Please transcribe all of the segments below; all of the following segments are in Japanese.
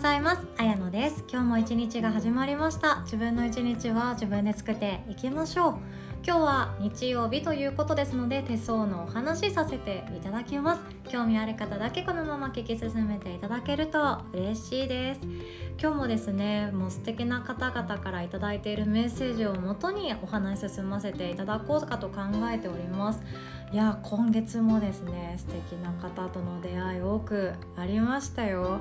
ざいます。あやのです。今日も一日が始まりました。自分の一日は自分で作っていきましょう。今日は日曜日ということですので手相のお話させていただきます。興味ある方だけこのまま聞き進めていただけると嬉しいです。今日もですねもう素敵な方々から頂いているメッセージをもとにお話進ませていただこうかと考えております。いや今月もですね素敵な方との出会い多くありましたよ。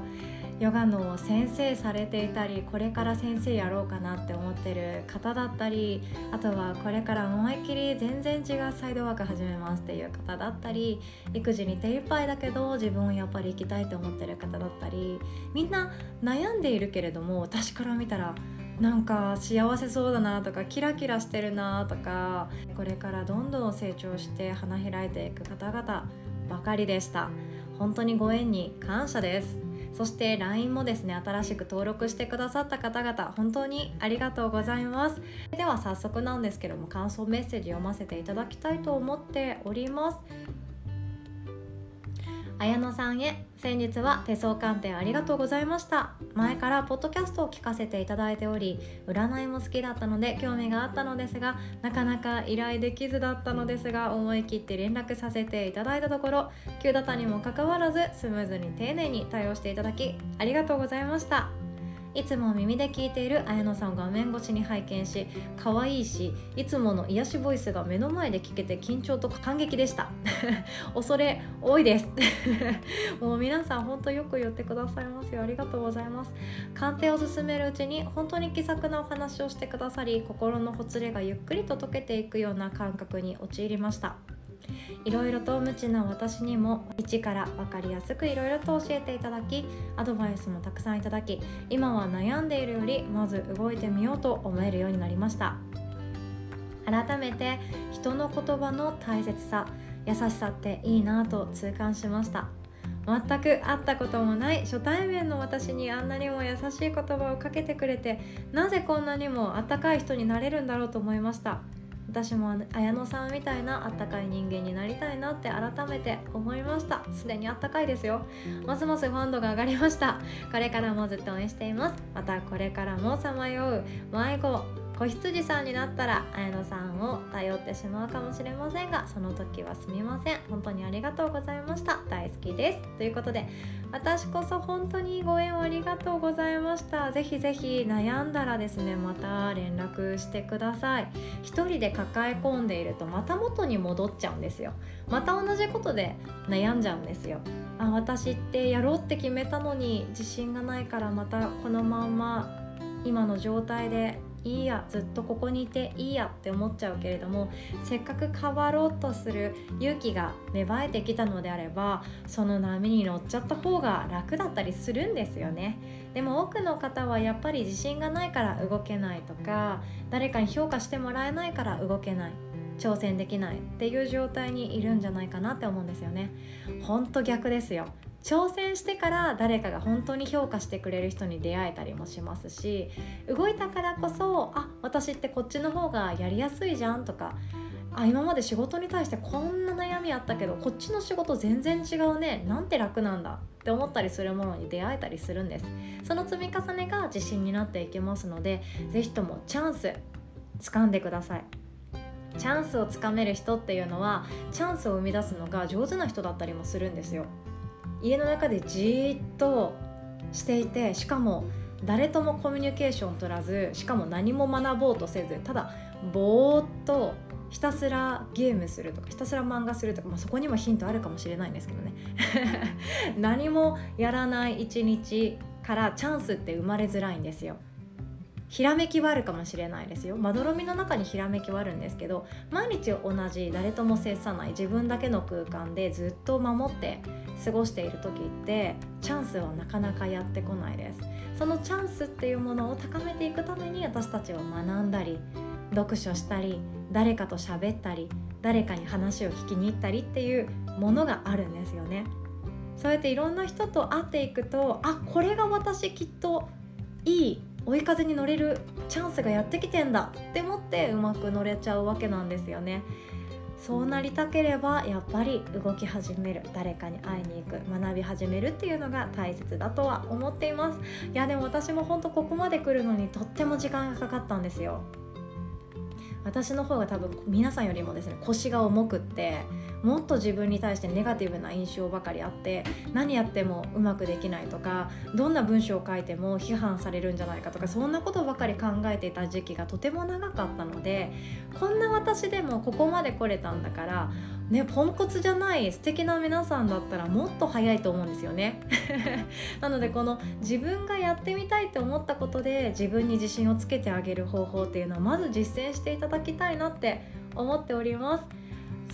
ヨガの先生されていたりこれから先生やろうかなって思ってる方だったりあとはこれから思いっきり全然違うサイドワーク始めますっていう方だったり育児に手一杯だけど自分をやっぱり生きたいと思ってる方だったりみんな悩んでいるけれども私から見たらなんか幸せそうだなとかキラキラしてるなとかこれからどんどん成長して花開いていく方々ばかりでした。本当にご縁に感謝です。そして LINE もですね新しく登録してくださった方々本当にありがとうございます。では早速なんですけども感想メッセージ読ませていただきたいと思っております。綾野さんへ。先日は手相鑑定ありがとうございました。前からポッドキャストを聞かせていただいており占いも好きだったので興味があったのですがなかなか依頼できずだったのですが思い切って連絡させていただいたところ急だったにもかかわらずスムーズに丁寧に対応していただきありがとうございました。いつも耳で聞いている綾野さんを画面越しに拝見し可愛いしいつもの癒しボイスが目の前で聞けて緊張と感激でした。恐れ多いです。もう皆さん本当よく言ってくださいますよ。ありがとうございます。鑑定を進めるうちに本当に気さくなお話をしてくださり心のほつれがゆっくりと溶けていくような感覚に陥りました。いろいろと無知な私にも一から分かりやすくいろいろと教えていただきアドバイスもたくさんいただき今は悩んでいるよりまず動いてみようと思えるようになりました。改めて人の言葉の大切さ優しさっていいなと痛感しました。全く会ったこともない初対面の私にあんなにも優しい言葉をかけてくれてなぜこんなにもあったかい人になれるんだろうと思いました。私も綾乃さんみたいなあったかい人間になりたいなって改めて思いました。すでにあったかいですよ。ますますファンドが上がりました。これからもずっと応援しています。またこれからもさまよう迷子子羊さんになったら綾乃さんを頼ってしまうかもしれませんがその時はすみません。本当にありがとうございました。きです。ということで私こそ本当にご縁をありがとうございました。ぜひぜひ悩んだらですねまた連絡してください。一人で抱え込んでいるとまた元に戻っちゃうんですよ。また同じことで悩んじゃうんですよ。あ私ってやろうって決めたのに自信がないからまたこのまんま今の状態でいいやずっとここにいていいやって思っちゃうけれどもせっかく変わろうとする勇気が芽生えてきたのであればその波に乗っちゃった方が楽だったりするんですよね。でも多くの方はやっぱり自信がないから動けないとか誰かに評価してもらえないから動けない挑戦できないっていう状態にいるんじゃないかなって思うんですよね。ほんと逆ですよ。挑戦してから誰かが本当に評価してくれる人に出会えたりもしますし動いたからこそあ私ってこっちの方がやりやすいじゃんとかあ今まで仕事に対してこんな悩みあったけどこっちの仕事全然違うねなんて楽なんだって思ったりするものに出会えたりするんです。その積み重ねが自信になっていきますので是非ともチャンス掴んでください。チャンスをつかめる人っていうのはチャンスを生み出すのが上手な人だったりもするんですよ。家の中でじっとしていてしかも誰ともコミュニケーション取らずしかも何も学ぼうとせずただぼーっとひたすらゲームするとかひたすら漫画するとか、まあ、そこにもヒントあるかもしれないんですけどね。何もやらない一日からチャンスって生まれづらいんですよ。ひらめきはあるかもしれないですよ。まどろみの中にひらめきはあるんですけど毎日同じ誰とも接さない自分だけの空間でずっと守って過ごしている時ってチャンスはなかなかやってこないです。そのチャンスっていうものを高めていくために私たちは学んだり読書したり誰かと喋ったり誰かに話を聞きに行ったりっていうものがあるんですよね。そうやっていろんな人と会っていくとあこれが私きっといい追い風に乗れるチャンスがやってきてんだって思ってうまく乗れちゃうわけなんですよね。そうなりたければやっぱり動き始める誰かに会いに行く学び始めるっていうのが大切だとは思っています。いやでも私も本当ここまで来るのにとっても時間がかかったんですよ。私の方が多分皆さんよりもですね腰が重くってもっと自分に対してネガティブな印象ばかりあって何やってもうまくできないとかどんな文章を書いても批判されるんじゃないかとかそんなことばかり考えていた時期がとても長かったのでこんな私でもここまで来れたんだからねポンコツじゃない素敵な皆さんだったらもっと早いと思うんですよね。なのでこの自分がやってみたいって思ったことで自分に自信をつけてあげる方法っていうのをまず実践していただきたいなって思っております。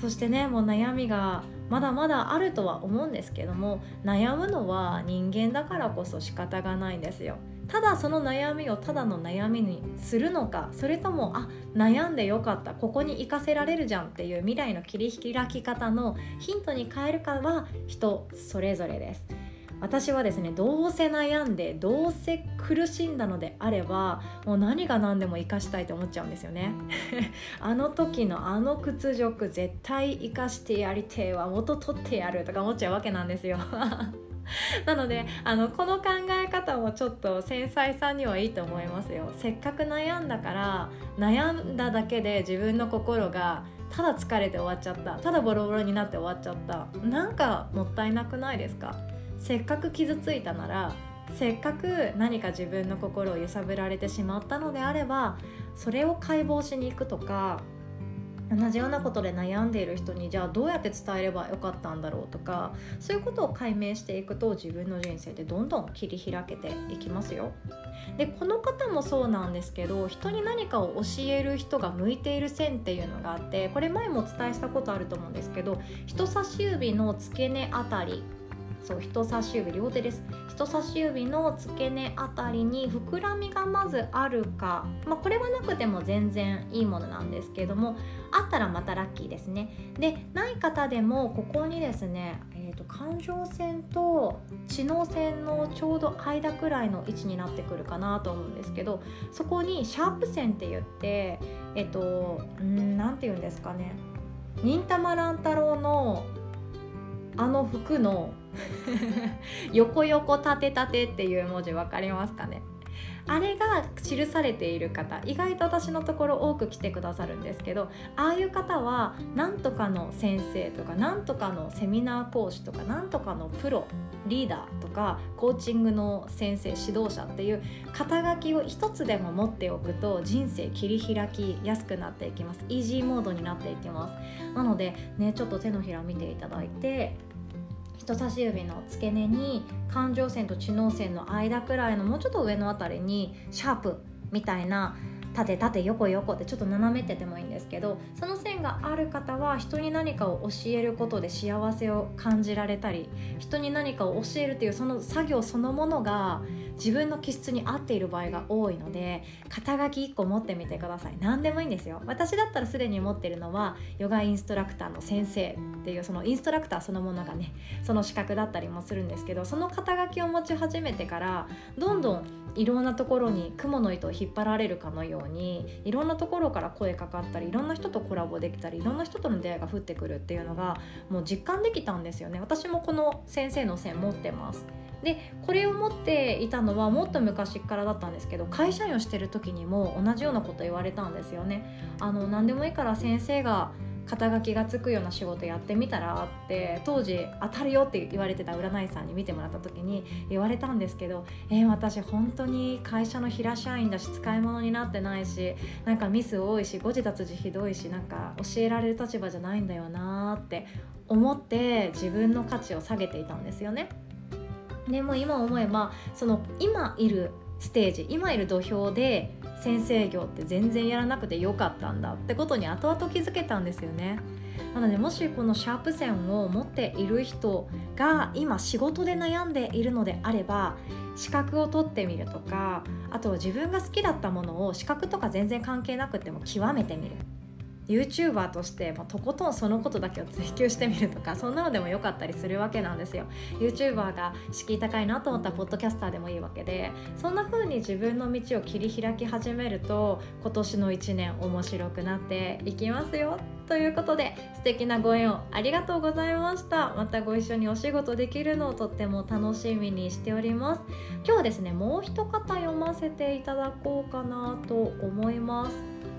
そしてねもう悩みがまだまだあるとは思うんですけども悩むのは人間だからこそ仕方がないんですよ。ただその悩みをただの悩みにするのかそれともあ悩んでよかったここに行かせられるじゃんっていう未来の切り開き方のヒントに変えるかは人それぞれです。私はですねどうせ悩んでどうせ苦しんだのであればもう何が何でも生かしたいと思っちゃうんですよね。あの時のあの屈辱絶対生かしてやりてえわ元取ってやるとか思っちゃうわけなんですよ。なのであのこの考え方もちょっと繊細さんにはいいと思いますよ。せっかく悩んだから悩んだだけで自分の心がただ疲れて終わっちゃったただボロボロになって終わっちゃった。なんかもったいなくないですか？せっかく傷ついたならせっかく何か自分の心を揺さぶられてしまったのであればそれを解剖しに行くとか同じようなことで悩んでいる人にじゃあどうやって伝えればよかったんだろうとかそういうことを解明していくと自分の人生でどんどん切り開けていきますよ。でこの方もそうなんですけど人に何かを教える人が向いている線っていうのがあってこれ前もお伝えしたことあると思うんですけど人差し指の付け根あたりそう人差し指両手です。人差し指の付け根あたりに膨らみがまずあるか、まあ、これはなくても全然いいものなんですけどもあったらまたラッキーですね。でない方でもここにですね、えーと、環状線と知能線のちょうど間くらいの位置になってくるかなと思うんですけどそこにシャープ線って言ってえっ、ー、と何て言うんですかね。忍たま乱太郎のあの服の 横横縦縦っていう文字分かりますかね？あれが記されている方意外と私のところ多く来てくださるんですけどああいう方はなんとかの先生とかなんとかのセミナー講師とかなんとかのプロリーダーとかコーチングの先生指導者っていう肩書きを一つでも持っておくと人生切り開きやすくなっていきます。イージーモードになっていきます。なのでねちょっと手のひら見ていただいて人差し指の付け根に感情線と知能線の間くらいのもうちょっと上の辺りにシャープみたいな縦縦横横ってちょっと斜めっててもいいんですけどその線がある方は人に何かを教えることで幸せを感じられたり人に何かを教えるっていうその作業そのものが自分の気質に合っている場合が多いので肩書き1個持ってみてください。何でもいいんですよ。私だったらすでに持ってるのはヨガインストラクターの先生っていうそのインストラクターそのものがねその資格だったりもするんですけどその肩書きを持ち始めてからどんどんいろんなところに蜘蛛の糸を引っ張られるかのようにいろんなところから声かかったりいろんな人とコラボできたりいろんな人との出会いが降ってくるっていうのがもう実感できたんですよね。私もこの先生の線持ってます。でこれを持っていたのはもっと昔からだったんですけど会社員をしてる時にも同じようなこと言われたんですよね。あの何でもいいから先生が肩書きがつくような仕事やってみたらって当時当たるよって言われてた占い師さんに見てもらった時に言われたんですけどえー、私本当に会社の平社員だし使い物になってないしなんかミス多いし誤字脱字ひどいしなんか教えられる立場じゃないんだよなって思って自分の価値を下げていたんですよね。でも今思えばその今いるステージ今いる土俵で先生業って全然やらなくてよかったんだってことに後々気づけたんですよね。なのでもしこのシャープ線を持っている人が今仕事で悩んでいるのであれば資格を取ってみるとかあとは自分が好きだったものを資格とか全然関係なくても極めてみる。YouTuber として、まあ、とことんそのことだけを追求してみるとかそんなのでもよかったりするわけなんですよ。YouTuber が敷居高いなと思ったらポッドキャスターでもいいわけでそんな風に自分の道を切り開き始めると今年の1年面白くなっていきますよ。ということで素敵なご縁をありがとうございました。またご一緒にお仕事できるのをとっても楽しみにしております。今日はですねもう一方読ませていただこうかなと思います。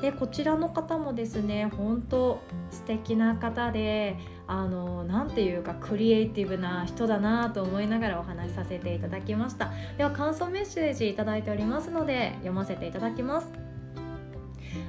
でこちらの方もですね本当素敵な方であのなんていうかクリエイティブな人だなと思いながらお話しさせていただきました。では感想メッセージいいておりますので読ませていただきます。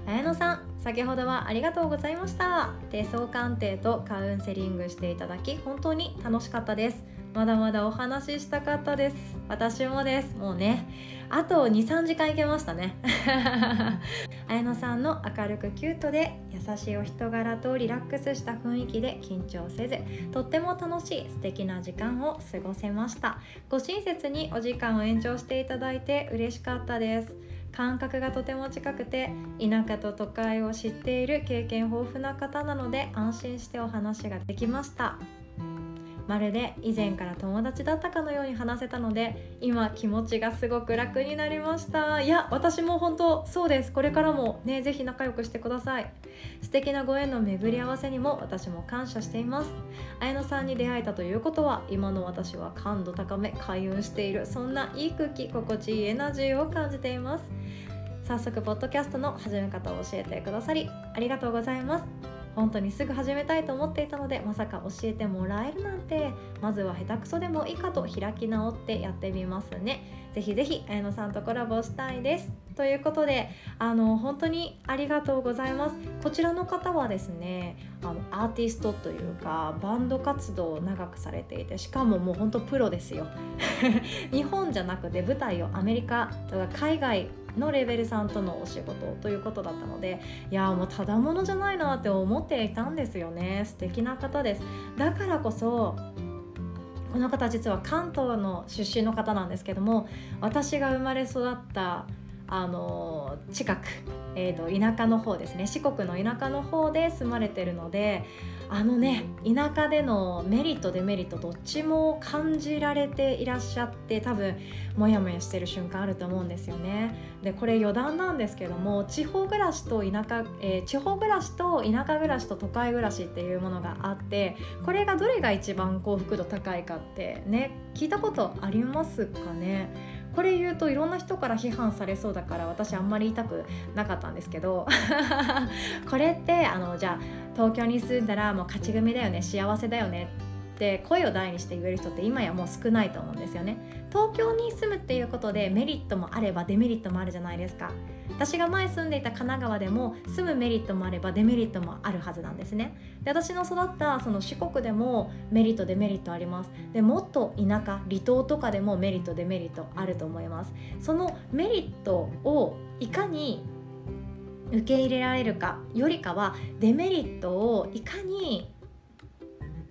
綾野さん先ほどはありがとうございました。手相鑑定とカウンセリングしていただき本当に楽しかったです。まだまだお話ししたかったです。私もです。もうねあと23時間いけましたね。綾乃さんの明るくキュートで優しいお人柄とリラックスした雰囲気で緊張せずとっても楽しい素敵な時間を過ごせました。ご親切にお時間を延長していただいて嬉しかったです。感覚がとても近くて田舎と都会を知っている経験豊富な方なので安心してお話ができましたまるで以前から友達だったかのように話せたので今気持ちがすごく楽になりました。いや私も本当そうです。これからもね是非仲良くしてください。素敵なご縁の巡り合わせにも私も感謝しています。綾乃さんに出会えたということは今の私は感度高め開運しているそんないい空気心地いいエナジーを感じています。早速ポッドキャストの始め方を教えてくださりありがとうございます。本当にすぐ始めたいと思っていたのでまさか教えてもらえるなんてまずは下手くそでもいいかと開き直ってやってみますね。ぜひぜひ綾乃さんとコラボしたいです。ということであの本当にありがとうございます。こちらの方はですねあのアーティストというかバンド活動を長くされていてしかももう本当プロですよ。日本じゃなくて舞台をアメリカとか海外のレベルさんとのお仕事ということだったのでいやもうただものじゃないなって思っていたんですよね。素敵な方です。だからこそこの方実は関東の出身の方なんですけども私が生まれ育ったあの近く、えーと、田舎の方ですね四国の田舎の方で住まれてるのであのね田舎でのメリットデメリットどっちも感じられていらっしゃって多分モヤモヤしてる瞬間あると思うんですよね。でこれ余談なんですけども地方暮らしと田舎、えー、地方暮らしと田舎暮らしと都会暮らしっていうものがあってこれがどれが一番幸福度高いかってね聞いたことありますかね？これ言うといろんな人から批判されそうだから私あんまり言いたくなかったんですけど これってあのじゃあ東京に住んだらもう勝ち組だよね幸せだよねって声を大にして言える人って今やもう少ないと思うんですよね。東京に住むっていうことでメリットもあればデメリットもあるじゃないですか。私が前住んでいた神奈川でも住むメリットもあればデメリットもあるはずなんですね。で私の育ったその四国でもメリットデメリットあります。でもっと田舎離島とかでもメリットデメリットあると思います。そのメリットをいかに受け入れられるかよりかはデメリットをいかに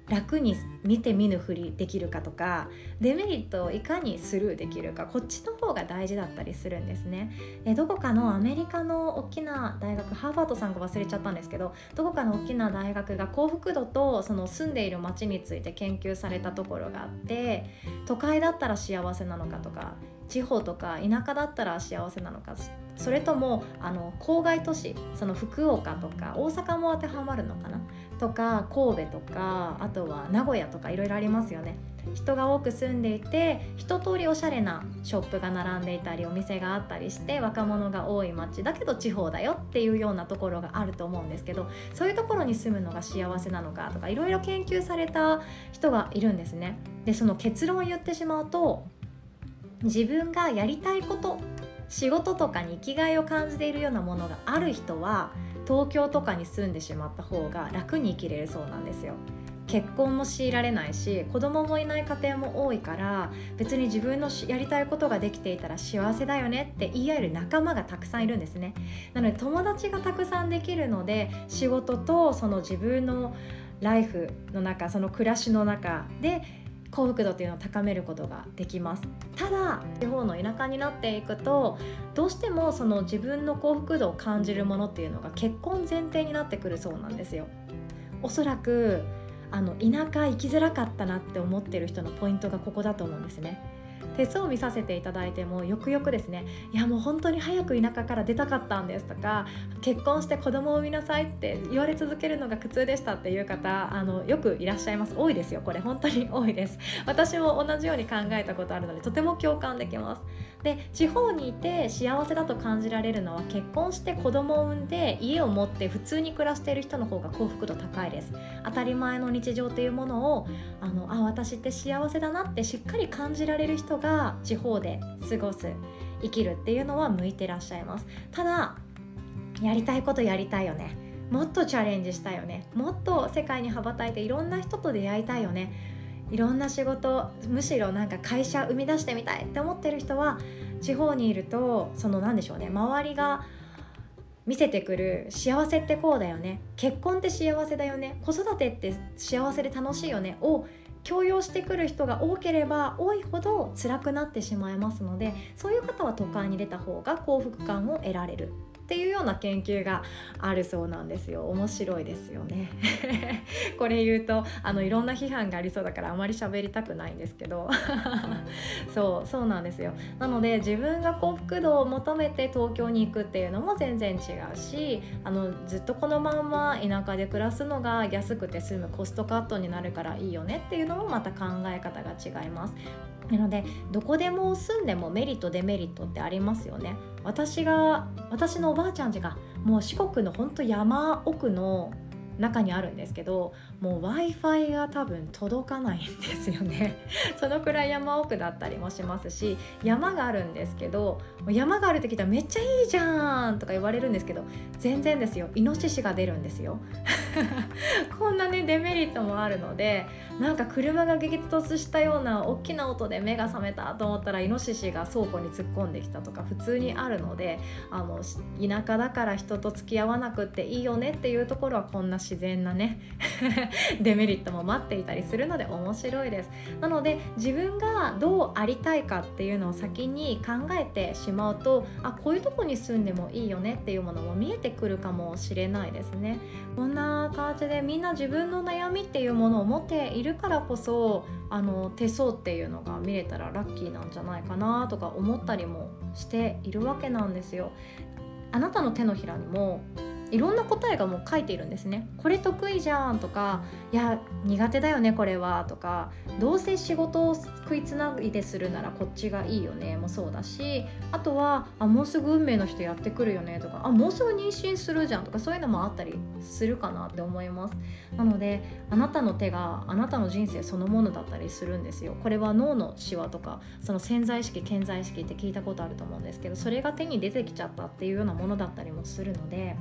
楽に見て見ぬふりできるかとかデメリットをいかにスルーできるかこっちの方が大事だったりするんですね。えどこかのアメリカの大きな大学ハーバードさんが忘れちゃったんですけどどこかの大きな大学が幸福度とその住んでいる街について研究されたところがあって都会だったら幸せなのかとか地方とか田舎だったら幸せなのかそれともあの郊外都市その福岡とか大阪も当てはまるのかな？とか神戸とかあとは名古屋とかいろいろありますよね人が多く住んでいて一通りおしゃれなショップが並んでいたりお店があったりして若者が多い街だけど地方だよっていうようなところがあると思うんですけどそういうところに住むのが幸せなのかとかいろいろ研究された人がいるんですね。でその結論を言ってしまうと自分がやりたいこと仕事とかに生きがいを感じているようなものがある人は東京とかに住んでしまった方が楽に生きれるそうなんですよ。結婚も強いられないし子供もいない家庭も多いから別に自分のやりたいことができていたら幸せだよねって言い合える仲間がたくさんいるんですねなので友達がたくさんできるので仕事とその自分のライフの中その暮らしの中で幸福度っていうのを高めることができます。ただ地方の田舎になっていくとどうしてもその自分の幸福度を感じるものっていうのが結婚前提になってくるそうなんですよ。おそらくあの田舎行きづらかったなって思ってる人のポイントがここだと思うんですね。手相を見させていただいてもよくよくですねいやもう本当に早く田舎から出たかったんですとか結婚して子供を産みなさいって言われ続けるのが苦痛でしたっていう方あのよくいらっしゃいます。多いですよこれ。本当に 多いです。私も同じように考えたことあるのでとても共感できます。で地方にいて幸せだと感じられるのは結婚して子供を産んで家を持って普通に暮らしている人の方が幸福度高いです。当たり前の日常というものをあのあ私って幸せだなってしっかり感じられる人が地方で過ごす生きるっていうのは向いてらっしゃいます。ただやりたいことやりたいよね。もっとチャレンジしたいよね。もっと世界に羽ばたいていろんな人と出会いたいよね。いろんな仕事むしろなんか会社生み出してみたいって思ってる人は地方にいるとその何でしょうね。周りが見せてくる幸せってこうだよね。結婚って幸せだよね。子育てって幸せで楽しいよね。を強要してくる人が多ければ多いほど辛くなってしまいますのでそういう方は都会に出た方が幸福感を得られる。っていうような研究があるそうなんですよ。面白いですよね。これ言うとあのいろんな批判がありそうだからあまり喋りたくないんですけど。そうそうなんですよ。なので自分が幸福度を求めて東京に行くっていうのも全然違うしあのずっとこのまんま田舎で暮らすのが安くて済むコストカットになるからいいよねっていうのもまた考え方が違います。なのでどこでも住んでもメリットデメリットってありますよね。私が私のおばあちゃん家がもう四国のほんと山奥の中にあるんですけどもう w i f i が多分届かないんですよね。そのくらい山奥だったりもしますし山があるんですけど山があるって聞いたらめっちゃいいじゃんとか言われるんですけど全然ですよ。イノシシが出るんですよ。こんなねデメリットもあるのでなんか車が激突したような大きな音で目が覚めたと思ったらイノシシが倉庫に突っ込んできたとか普通にあるのであの田舎だから人と付き合わなくていいよねっていうところはこんな自然なね。デメリットも待っていたりするので面白いです。なので自分がどうありたいかっていうのを先に考えてしまうとあこういうとこに住んでもいいよねっていうものも見えてくるかもしれないですね。こんな感じでみんな自分の悩みっていうものを持っているからこそあの手相っていうのが見れたらラッキーなんじゃないかなとか思ったりもしているわけなんですよ。あなたの手のひらにもいろんな答えがもう書いているんですね。これ得意じゃんとかいや苦手だよねこれはとかどうせ仕事を食いつないでするならこっちがいいよねもそうだしあとはあもうすぐ運命の人やってくるよねとかあもうすぐ妊娠するじゃんとかそういうのもあったりするかなって思います。なのであなたの手があなたの人生そのものだったりするんですよ。これは脳のシワとかその潜在意識潜在意識って聞いたことあると思うんですけどそれが手に出てきちゃったっていうようなものだったりもするので。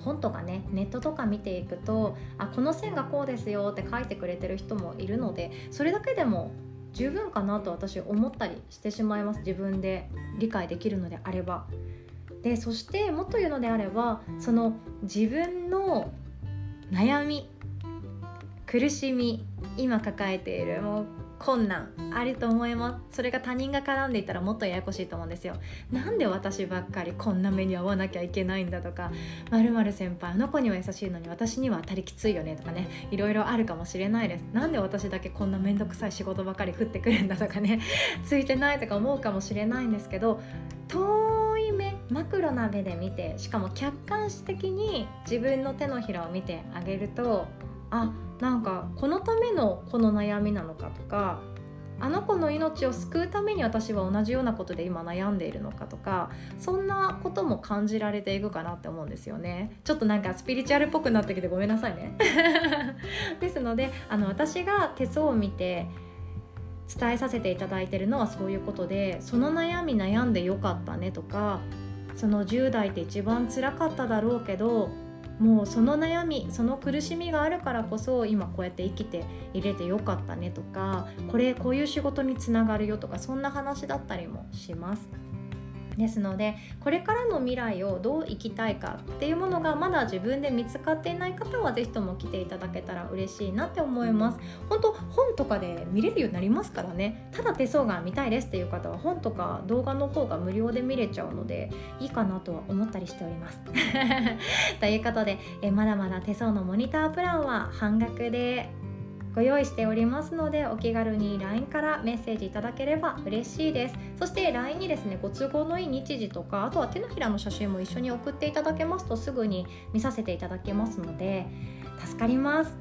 本とかねネットとか見ていくとあこの線がこうですよって書いてくれてる人もいるのでそれだけでも十分かなと私思ったりしてしまいます自分で理解できるのであれば。でそしてもっと言うのであればその自分の悩み苦しみ今抱えているもう困難あると思います。それが他人が絡んでいたらもっとややこしいと思うんですよ。なんで私ばっかりこんな目に遭わなきゃいけないんだとか。まる先輩あの子には優しいのに私には当たりきついよねとかね。いろいろあるかもしれないです。なんで私だけこんな面倒くさい仕事ばかり降ってくるんだとかね。ついてないとか思うかもしれないんですけど遠い目マクロな目で見てしかも客観視的に自分の手のひらを見てあげるとあっなんかこのためのこの悩みなのかとかあの子の命を救うために私は同じようなことで今悩んでいるのかとかそんなことも感じられていくかなって思うんですよね。ちょっとなんかスピリチュアルっぽくなってきてごめんなさいね。ですのであの私が手相を見て伝えさせていただいてるのはそういうことでその悩み悩んでよかったねとかその10代って一番辛かっただろうけどもうその悩みその苦しみがあるからこそ今こうやって生きていれてよかったねとかこれこういう仕事につながるよとかそんな話だったりもします。ですのでこれからの未来をどう生きたいかっていうものがまだ自分で見つかっていない方は是非とも来ていただけたら嬉しいなって思います。本当本とかで見れるようになりますからね。ただ手相が見たいですっていう方は本とか動画の方が無料で見れちゃうのでいいかなとは思ったりしております。ということでえまだまだ手相のモニタープランは半額でご用意しておりますのでお気軽に LINE からメッセージいただければ嬉しいです。そして LINE にですねご都合のいい日時とかあとは手のひらの写真も一緒に送っていただけますとすぐに見させていただけますので助かります。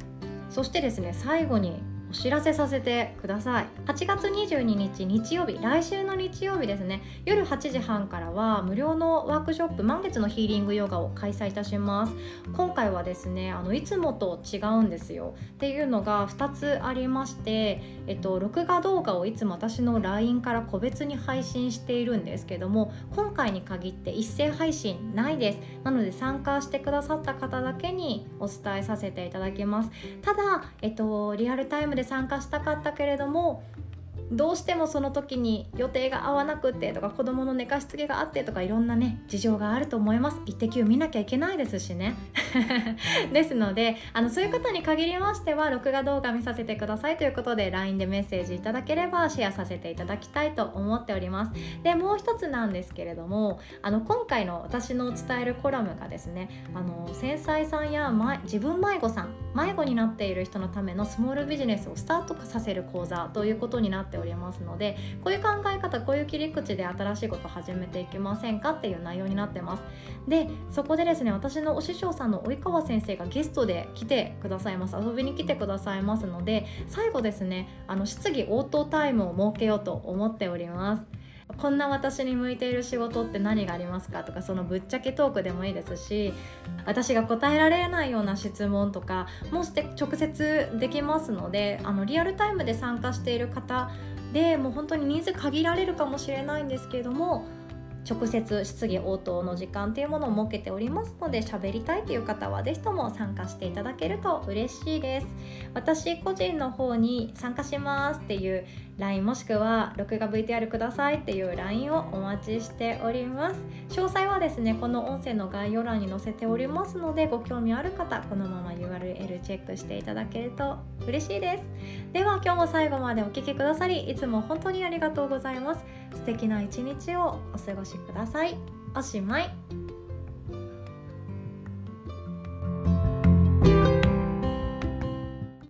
そしてですね最後にお知らせさせてください。8月22日日曜日来週の日曜日ですね。夜8時半からは無料のワークショップ満月のヒーリングヨガを開催いたします。今回はですねあのいつもと違うんですよ。っていうのが2つありましてえっと録画動画をいつも私の LINE から個別に配信しているんですけども今回に限って一斉配信ないです。なので参加してくださった方だけにお伝えさせていただきます。ただえっとリアルタイムで参加したかったけれどもどうしてもその時に予定が合わなくってとか子供の寝かしつけがあってとかいろんなね事情があると思います。一滴見なきゃいけないですしね。ですのであのそういう方に限りましては録画動画見させてくださいということで LINE でメッセージいただければシェアさせていただきたいと思っております。でもう一つなんですけれどもあの今回の私の伝えるコラムがですねあの繊細さんや自分迷子さん迷子になっている人のためのスモールビジネスをスタートさせる講座ということになっておりますのでこういう考え方こういう切り口で新しいこと始めていきませんかっていう内容になってます。でそこでですね私のお師匠さんの及川先生がゲストで来てくださいます。遊びに来てくださいますので最後ですねあの質疑応答タイムを設けようと思っております。こんな私に向いている仕事って何がありますかとかそのぶっちゃけトークでもいいですし私が答えられないような質問とかもして直接できますのであのリアルタイムで参加している方でもう本当に人数限られるかもしれないんですけれども直接質疑応答の時間というものを設けておりますので喋りたいという方は是非とも参加していただけると嬉しいです。私個人の方に参加しますっていう LINE もしくは録画 VTR くださいっていう LINE をお待ちしております。詳細はですねこの音声の概要欄に載せておりますのでご興味ある方このまま URL チェックしていただけると嬉しいです。では今日も最後までお聴きくださりいつも本当にありがとうございます。素敵な一日をお過ごしください。おしまい。